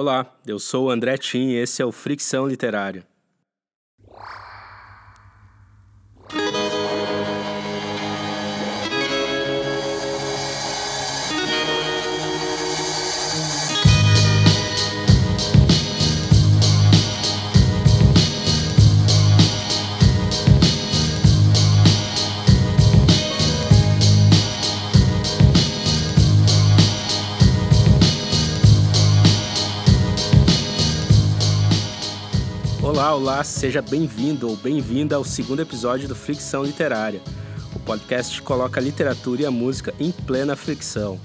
Olá, eu sou o André Tim e esse é o Fricção Literária. Olá, seja bem-vindo ou bem-vinda ao segundo episódio do Fricção Literária. O podcast coloca a literatura e a música em plena fricção.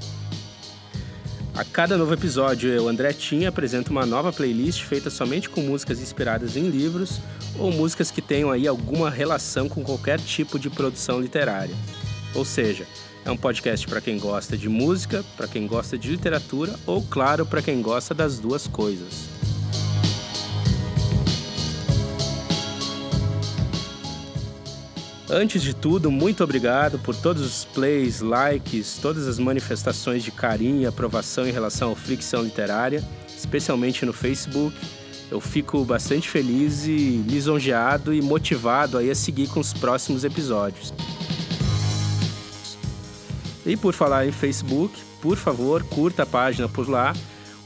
A cada novo episódio, eu, André Tim, apresento uma nova playlist feita somente com músicas inspiradas em livros ou músicas que tenham aí alguma relação com qualquer tipo de produção literária. Ou seja, é um podcast para quem gosta de música, para quem gosta de literatura ou, claro, para quem gosta das duas coisas. Antes de tudo, muito obrigado por todos os plays, likes, todas as manifestações de carinho e aprovação em relação ao Fricção Literária, especialmente no Facebook. Eu fico bastante feliz e lisonjeado e motivado aí a seguir com os próximos episódios. E por falar em Facebook, por favor, curta a página por lá.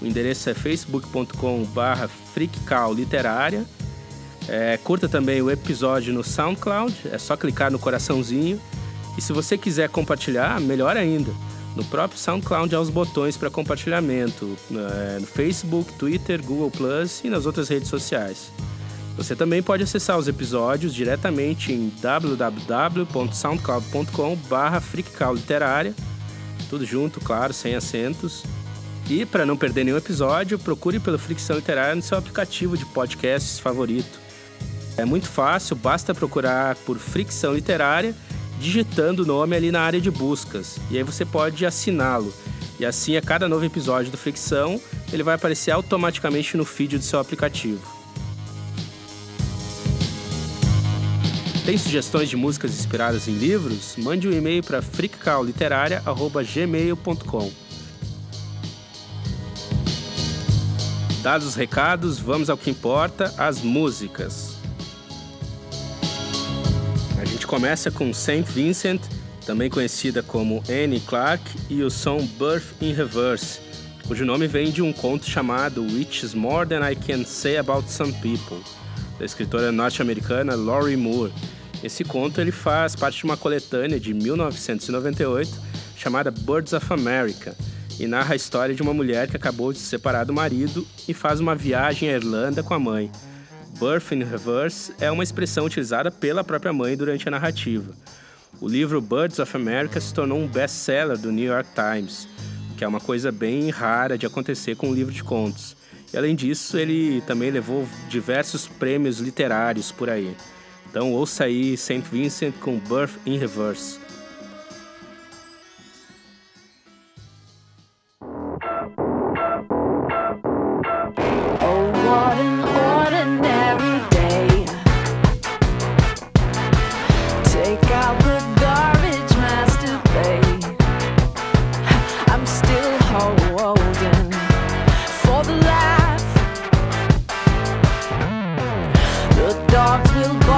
O endereço é facebook.com/fricalliterária é, curta também o episódio no SoundCloud, é só clicar no coraçãozinho. E se você quiser compartilhar, melhor ainda. No próprio SoundCloud há os botões para compartilhamento é, no Facebook, Twitter, Google Plus e nas outras redes sociais. Você também pode acessar os episódios diretamente em www.soundcloud.com/barra literária, tudo junto, claro, sem acentos. E para não perder nenhum episódio, procure pelo Fricção Literária no seu aplicativo de podcasts favorito. É muito fácil, basta procurar por fricção literária, digitando o nome ali na área de buscas. E aí você pode assiná-lo. E assim, a cada novo episódio do Fricção, ele vai aparecer automaticamente no feed do seu aplicativo. Tem sugestões de músicas inspiradas em livros? Mande um e-mail para fricalliteraria.gmail.com Dados os recados, vamos ao que importa, as músicas gente começa com Saint Vincent, também conhecida como Annie Clark, e o som Birth in Reverse, cujo nome vem de um conto chamado Which is More Than I Can Say About Some People, da escritora norte-americana Laurie Moore. Esse conto ele faz parte de uma coletânea de 1998 chamada Birds of America e narra a história de uma mulher que acabou de se separar do marido e faz uma viagem à Irlanda com a mãe. Birth in Reverse é uma expressão utilizada pela própria mãe durante a narrativa. O livro Birds of America se tornou um best-seller do New York Times, que é uma coisa bem rara de acontecer com um livro de contos. E além disso, ele também levou diversos prêmios literários por aí. Então ouça aí St. Vincent com Birth in Reverse. will go.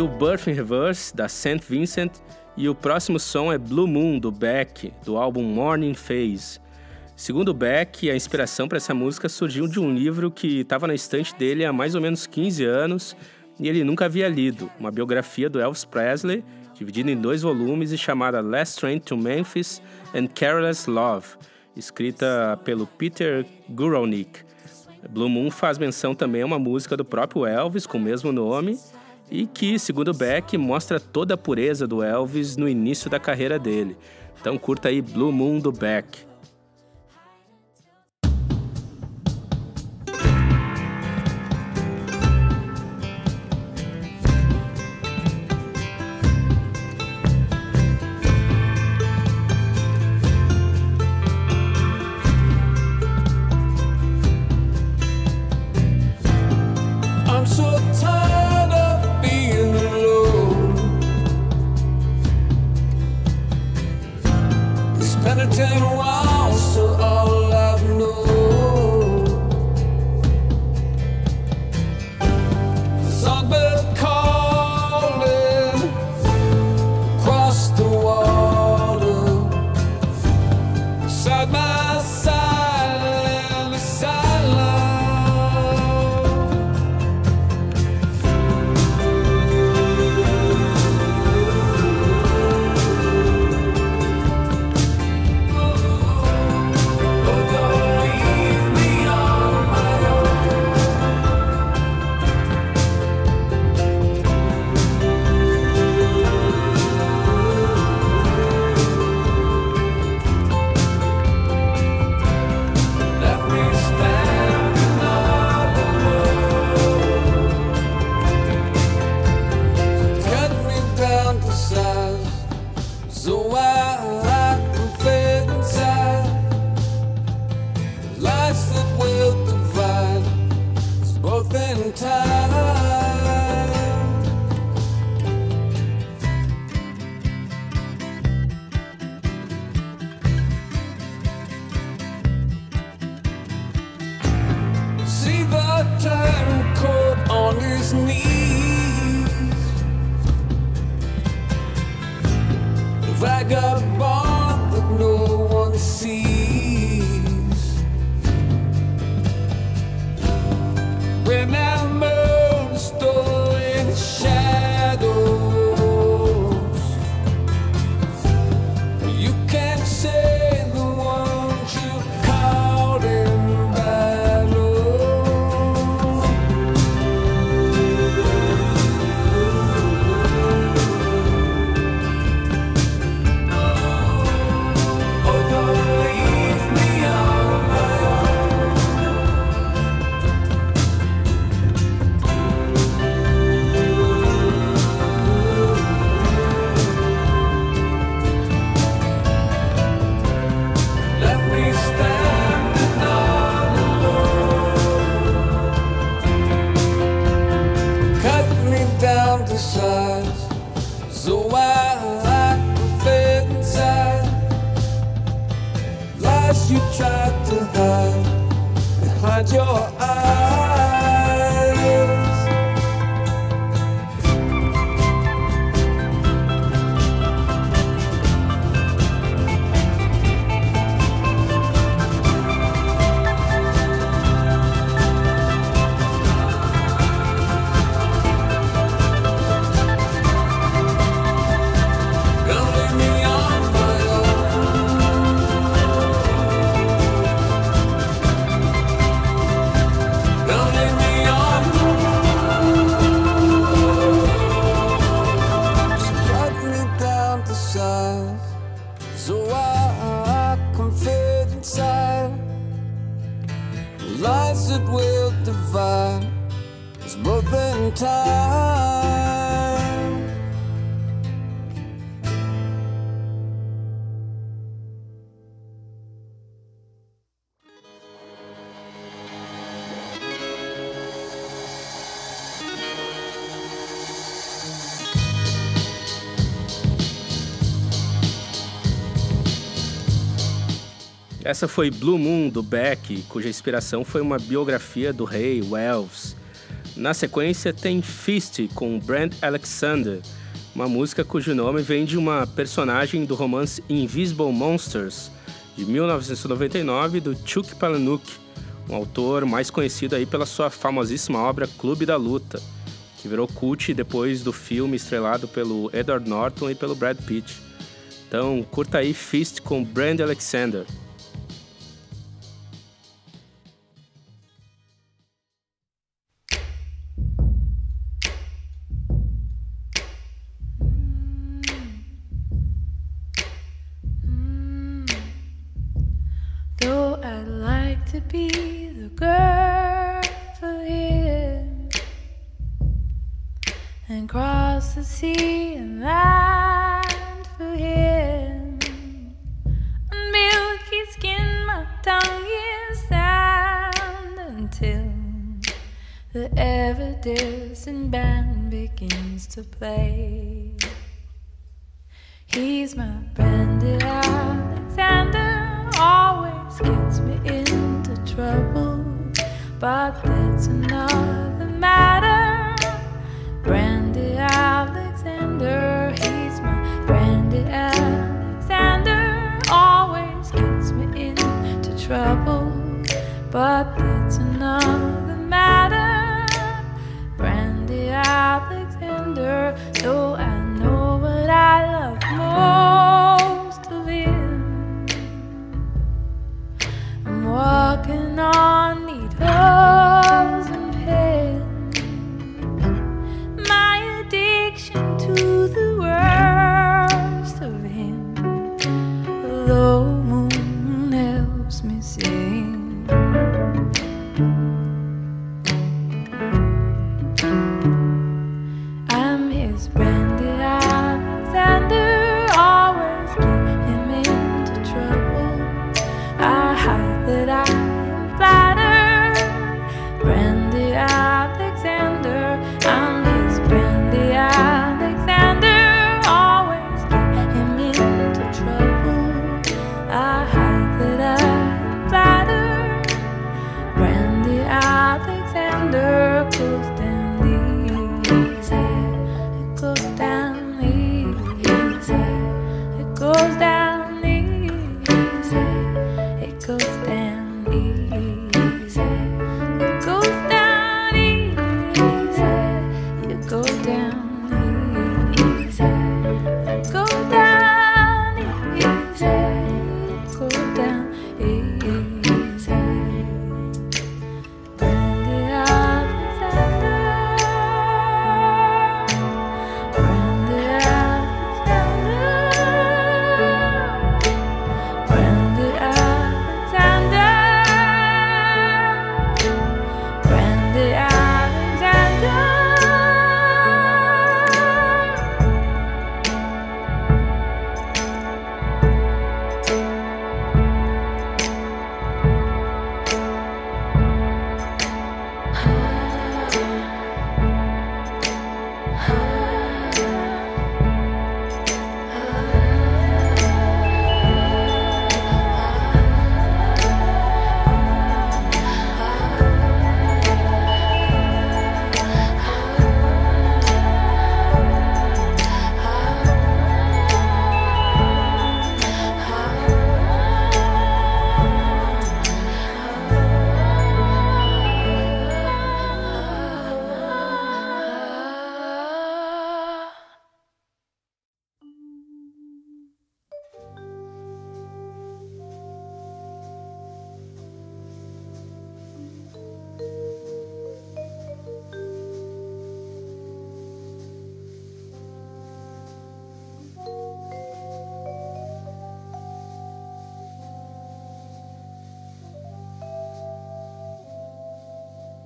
Ouviu Birth in Reverse, da St. Vincent, e o próximo som é Blue Moon, do Beck, do álbum Morning Phase. Segundo Beck, a inspiração para essa música surgiu de um livro que estava na estante dele há mais ou menos 15 anos e ele nunca havia lido, uma biografia do Elvis Presley, dividida em dois volumes e chamada Last Train to Memphis and Careless Love, escrita pelo Peter Guralnick. Blue Moon faz menção também a uma música do próprio Elvis com o mesmo nome e que, segundo Beck, mostra toda a pureza do Elvis no início da carreira dele. Então curta aí Blue Moon do Beck. Essa foi Blue Moon, do Beck, cuja inspiração foi uma biografia do rei, Wells. Na sequência tem Feast com Brand Alexander, uma música cujo nome vem de uma personagem do romance Invisible Monsters, de 1999, do Chuck Palahniuk, um autor mais conhecido aí pela sua famosíssima obra Clube da Luta, que virou cult depois do filme estrelado pelo Edward Norton e pelo Brad Pitt. Então, curta aí Feast com Brand Alexander. a and band begins to play. He's my brother.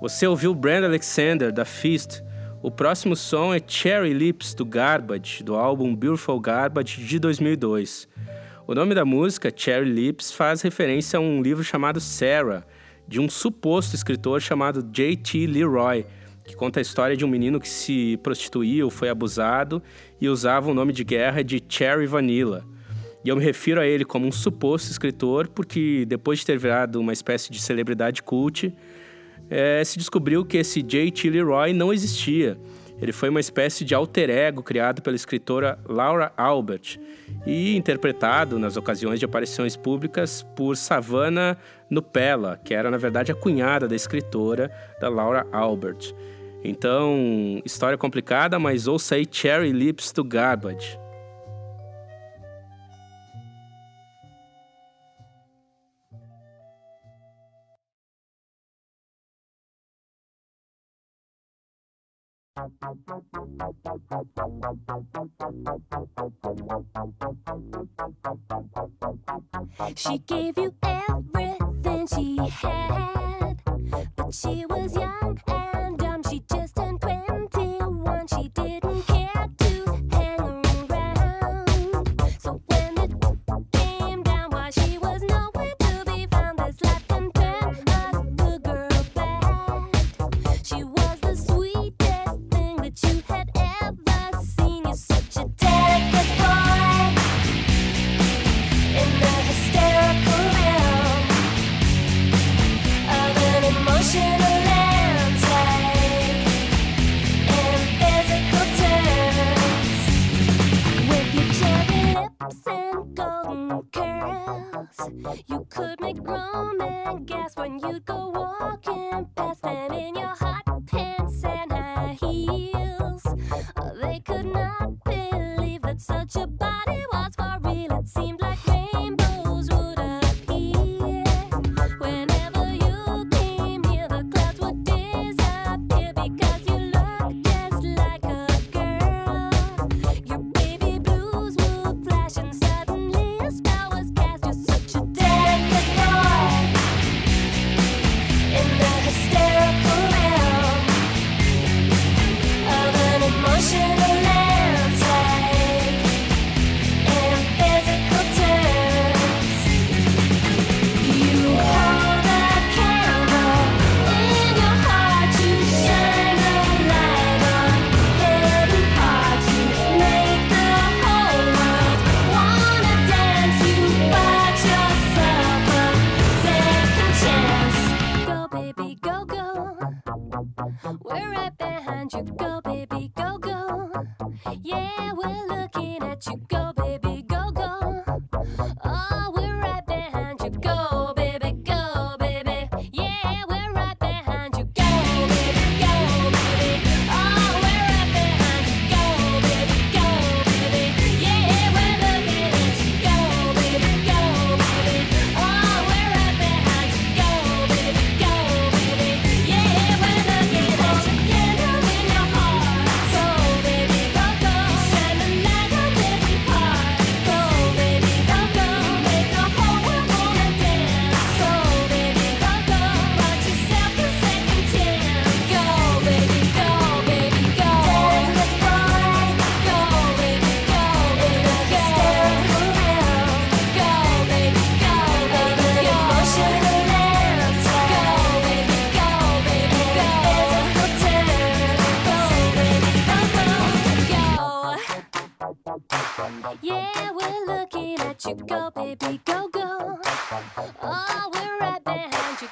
Você ouviu Brand Alexander, da Feast. O próximo som é Cherry Lips, do Garbage, do álbum Beautiful Garbage, de 2002. O nome da música, Cherry Lips, faz referência a um livro chamado Sarah, de um suposto escritor chamado J.T. Leroy, que conta a história de um menino que se prostituía ou foi abusado e usava o nome de guerra de Cherry Vanilla. E eu me refiro a ele como um suposto escritor porque, depois de ter virado uma espécie de celebridade cult, é, se descobriu que esse J. T. Leroy não existia. Ele foi uma espécie de alter ego criado pela escritora Laura Albert e interpretado nas ocasiões de aparições públicas por Savannah Nupella, que era na verdade a cunhada da escritora da Laura Albert. Então, história complicada, mas ouça aí Cherry Lips to Garbage. She gave you everything she had, but she was young and dumb. She just unquit. baby, go, go. Oh, we're right behind you.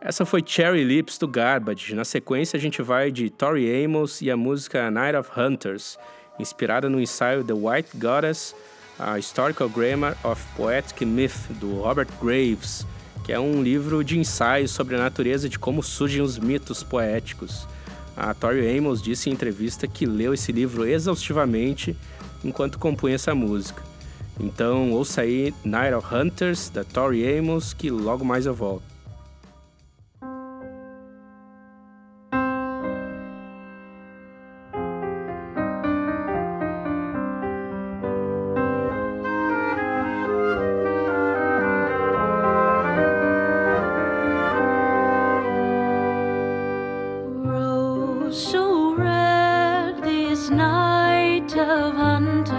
Essa foi Cherry Lips do Garbage. Na sequência, a gente vai de Tori Amos e a música Night of Hunters, inspirada no ensaio The White Goddess a Historical Grammar of Poetic Myth, do Robert Graves, que é um livro de ensaios sobre a natureza de como surgem os mitos poéticos. A Tori Amos disse em entrevista que leu esse livro exaustivamente enquanto compunha essa música. Então ouça aí Night of Hunters, da Tori Amos, que logo mais eu volto. night of hunting.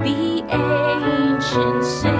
The ancient seven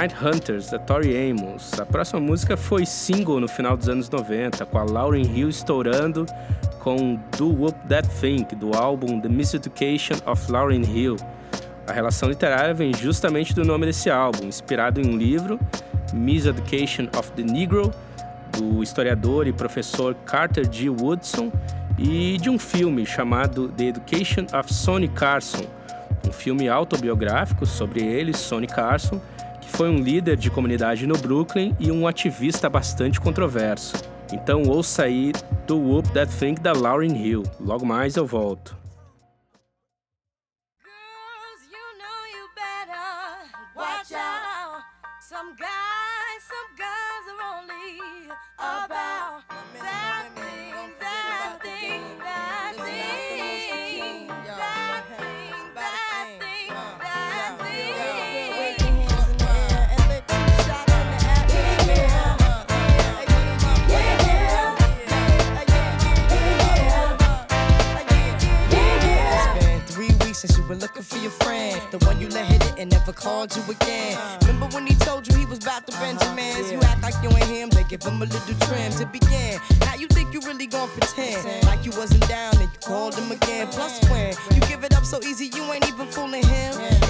Night Hunters, da Tori Amos. A próxima música foi single no final dos anos 90, com a Lauryn Hill estourando com Do Whoop That Thing, do álbum The Miseducation of Lauryn Hill. A relação literária vem justamente do nome desse álbum, inspirado em um livro, Miseducation of the Negro, do historiador e professor Carter G. Woodson, e de um filme chamado The Education of Sonny Carson, um filme autobiográfico sobre ele, Sonny Carson, foi um líder de comunidade no Brooklyn e um ativista bastante controverso. Então ouça aí Do Whoop That Thing da Lauryn Hill. Logo mais eu volto. Looking for your friend. The one you let hit it and never called you again. Remember when he told you he was about to Benjamins? Uh-huh. You act like you ain't him, they give him a little trim to begin. Now you think you really gon' pretend like you wasn't down and you called him again. Plus, when you give it up so easy, you ain't even fooling him.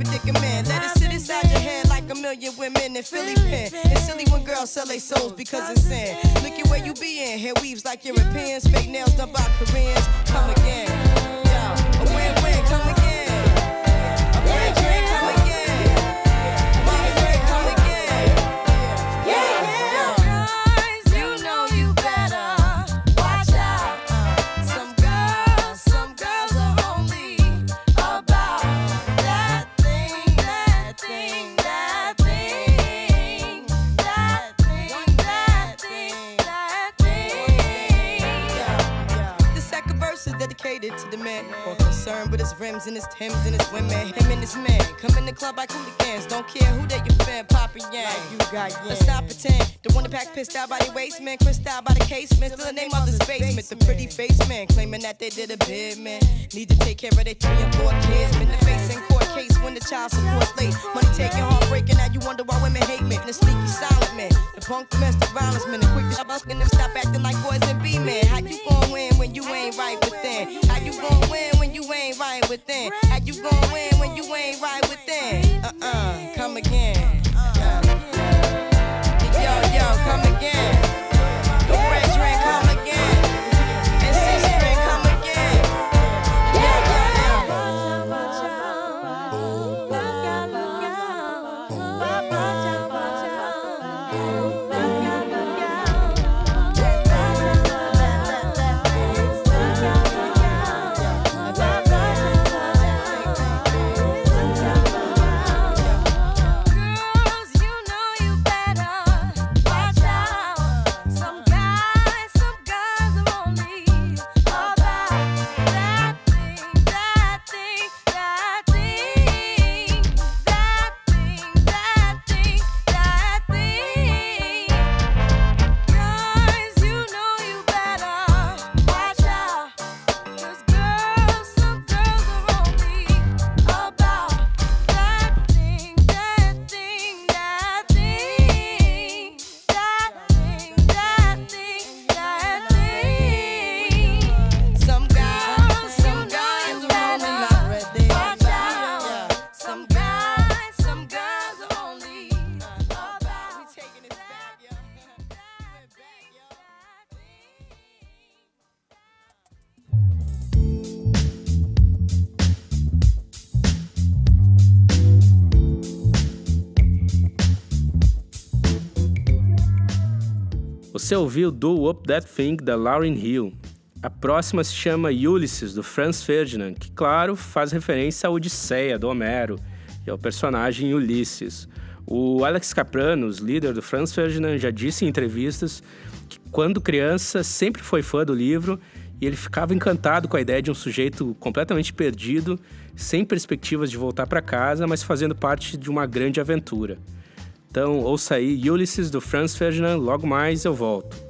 predicament. Let it sit inside your head like a million women in Philly pen. It's silly when girls sell their souls because it's sin. Look at where you be in. Hair weaves like Europeans. Fake nails done by Koreans. Come again. Man more concerned with his rims and his Timbs and his women. Him and his man come in the club like hooligans. Don't care who they your fan, poppin' yang. Like you got yang. Let's not pretend. The one that pack pissed out by the waist man, crissed out by the casement. Still the name of this basement. The pretty face man claiming that they did a bid man. Need to take care of their three and four kids. Been the face in court case when the child support late. Money taking, heartbreaking. Now you wonder why women hate men. The sneaky silent man. The punk domestic violence man. The quick to stop them stop acting like boys and be men. How you gon' win when you ain't right within? How you gon' win when you ain't right within? How you gon' win when you ain't right within? Uh uh, come again. Você ouviu Do Whoop That Thing da Lauryn Hill. A próxima se chama Ulysses, do Franz Ferdinand, que, claro, faz referência à Odisseia, do Homero, e ao personagem Ulisses. O Alex Capranos, líder do Franz Ferdinand, já disse em entrevistas que quando criança sempre foi fã do livro e ele ficava encantado com a ideia de um sujeito completamente perdido, sem perspectivas de voltar para casa, mas fazendo parte de uma grande aventura. Então, ouça aí Ulysses do Franz Ferdinand, logo mais eu volto.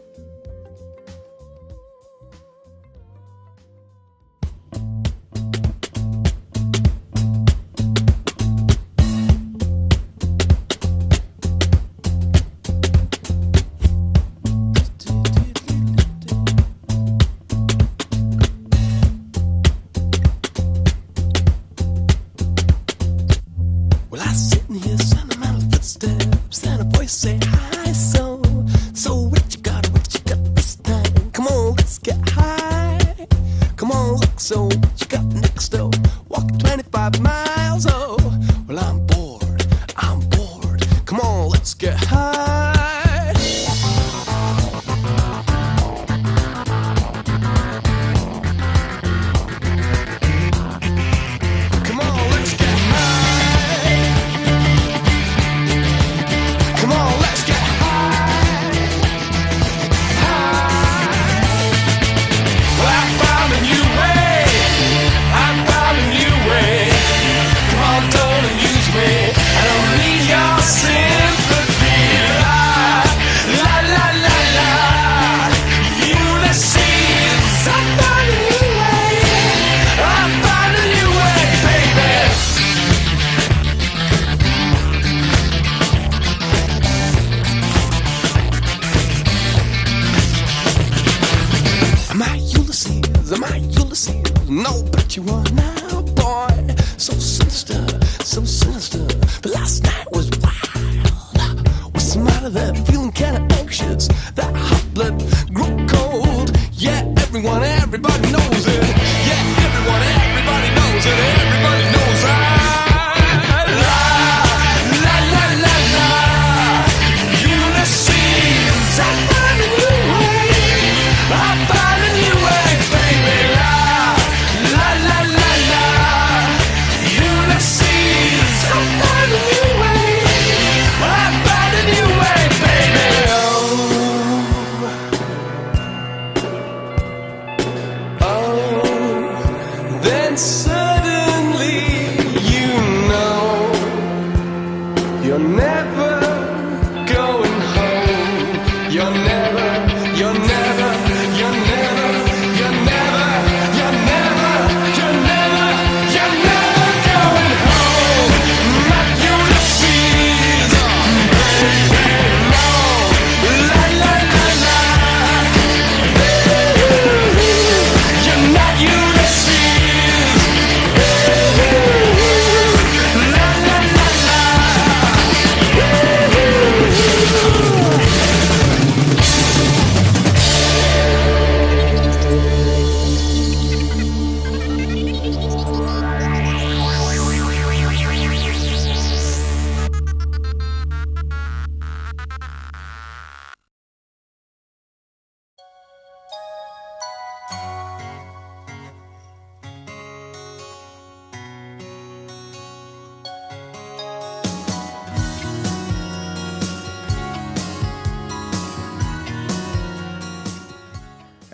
On, look. So you got next? door? walk 25 miles.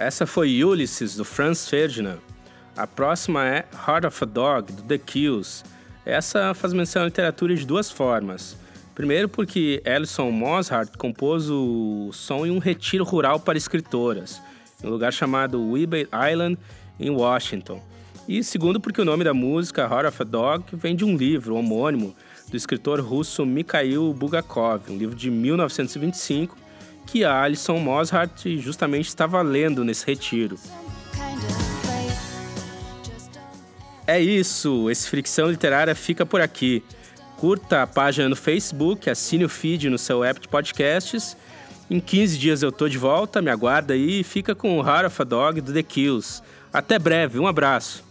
Essa foi Ulysses, do Franz Ferdinand. A próxima é Heart of a Dog, do The Kills. Essa faz menção à literatura de duas formas. Primeiro, porque Alison Mozart compôs o som em um retiro rural para escritoras, em um lugar chamado Weber Island, em Washington. E segundo, porque o nome da música, Heart of a Dog, vem de um livro homônimo do escritor russo Mikhail Bulgakov, um livro de 1925 que a Alison Mozart justamente estava lendo nesse retiro. É isso, esse Fricção Literária fica por aqui. Curta a página no Facebook, assine o feed no seu app de podcasts. Em 15 dias eu tô de volta, me aguarda aí e fica com o Heart of a Dog do The Kills. Até breve, um abraço.